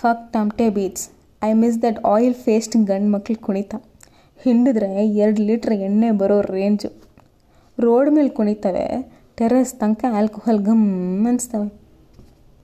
Fuck ಟಮ್ಟೆ beats I miss that ಆಯಿಲ್ ಫೇಸ್ಟ್ ಗಂಡು ಮಕ್ಳು ಕುಣಿತ. ಹಿಂಡಿದ್ರೆ ಎರಡು ಲೀಟ್ರ್ ಎಣ್ಣೆ ಬರೋ ರೇಂಜು ರೋಡ್ ಮೇಲೆ ಕುಣಿತವೆ ಟೆರಸ್ ತನಕ ಆಲ್ಕೋಹಾಲ್ ಗಮ್ ಅನಿಸ್ತವೆ.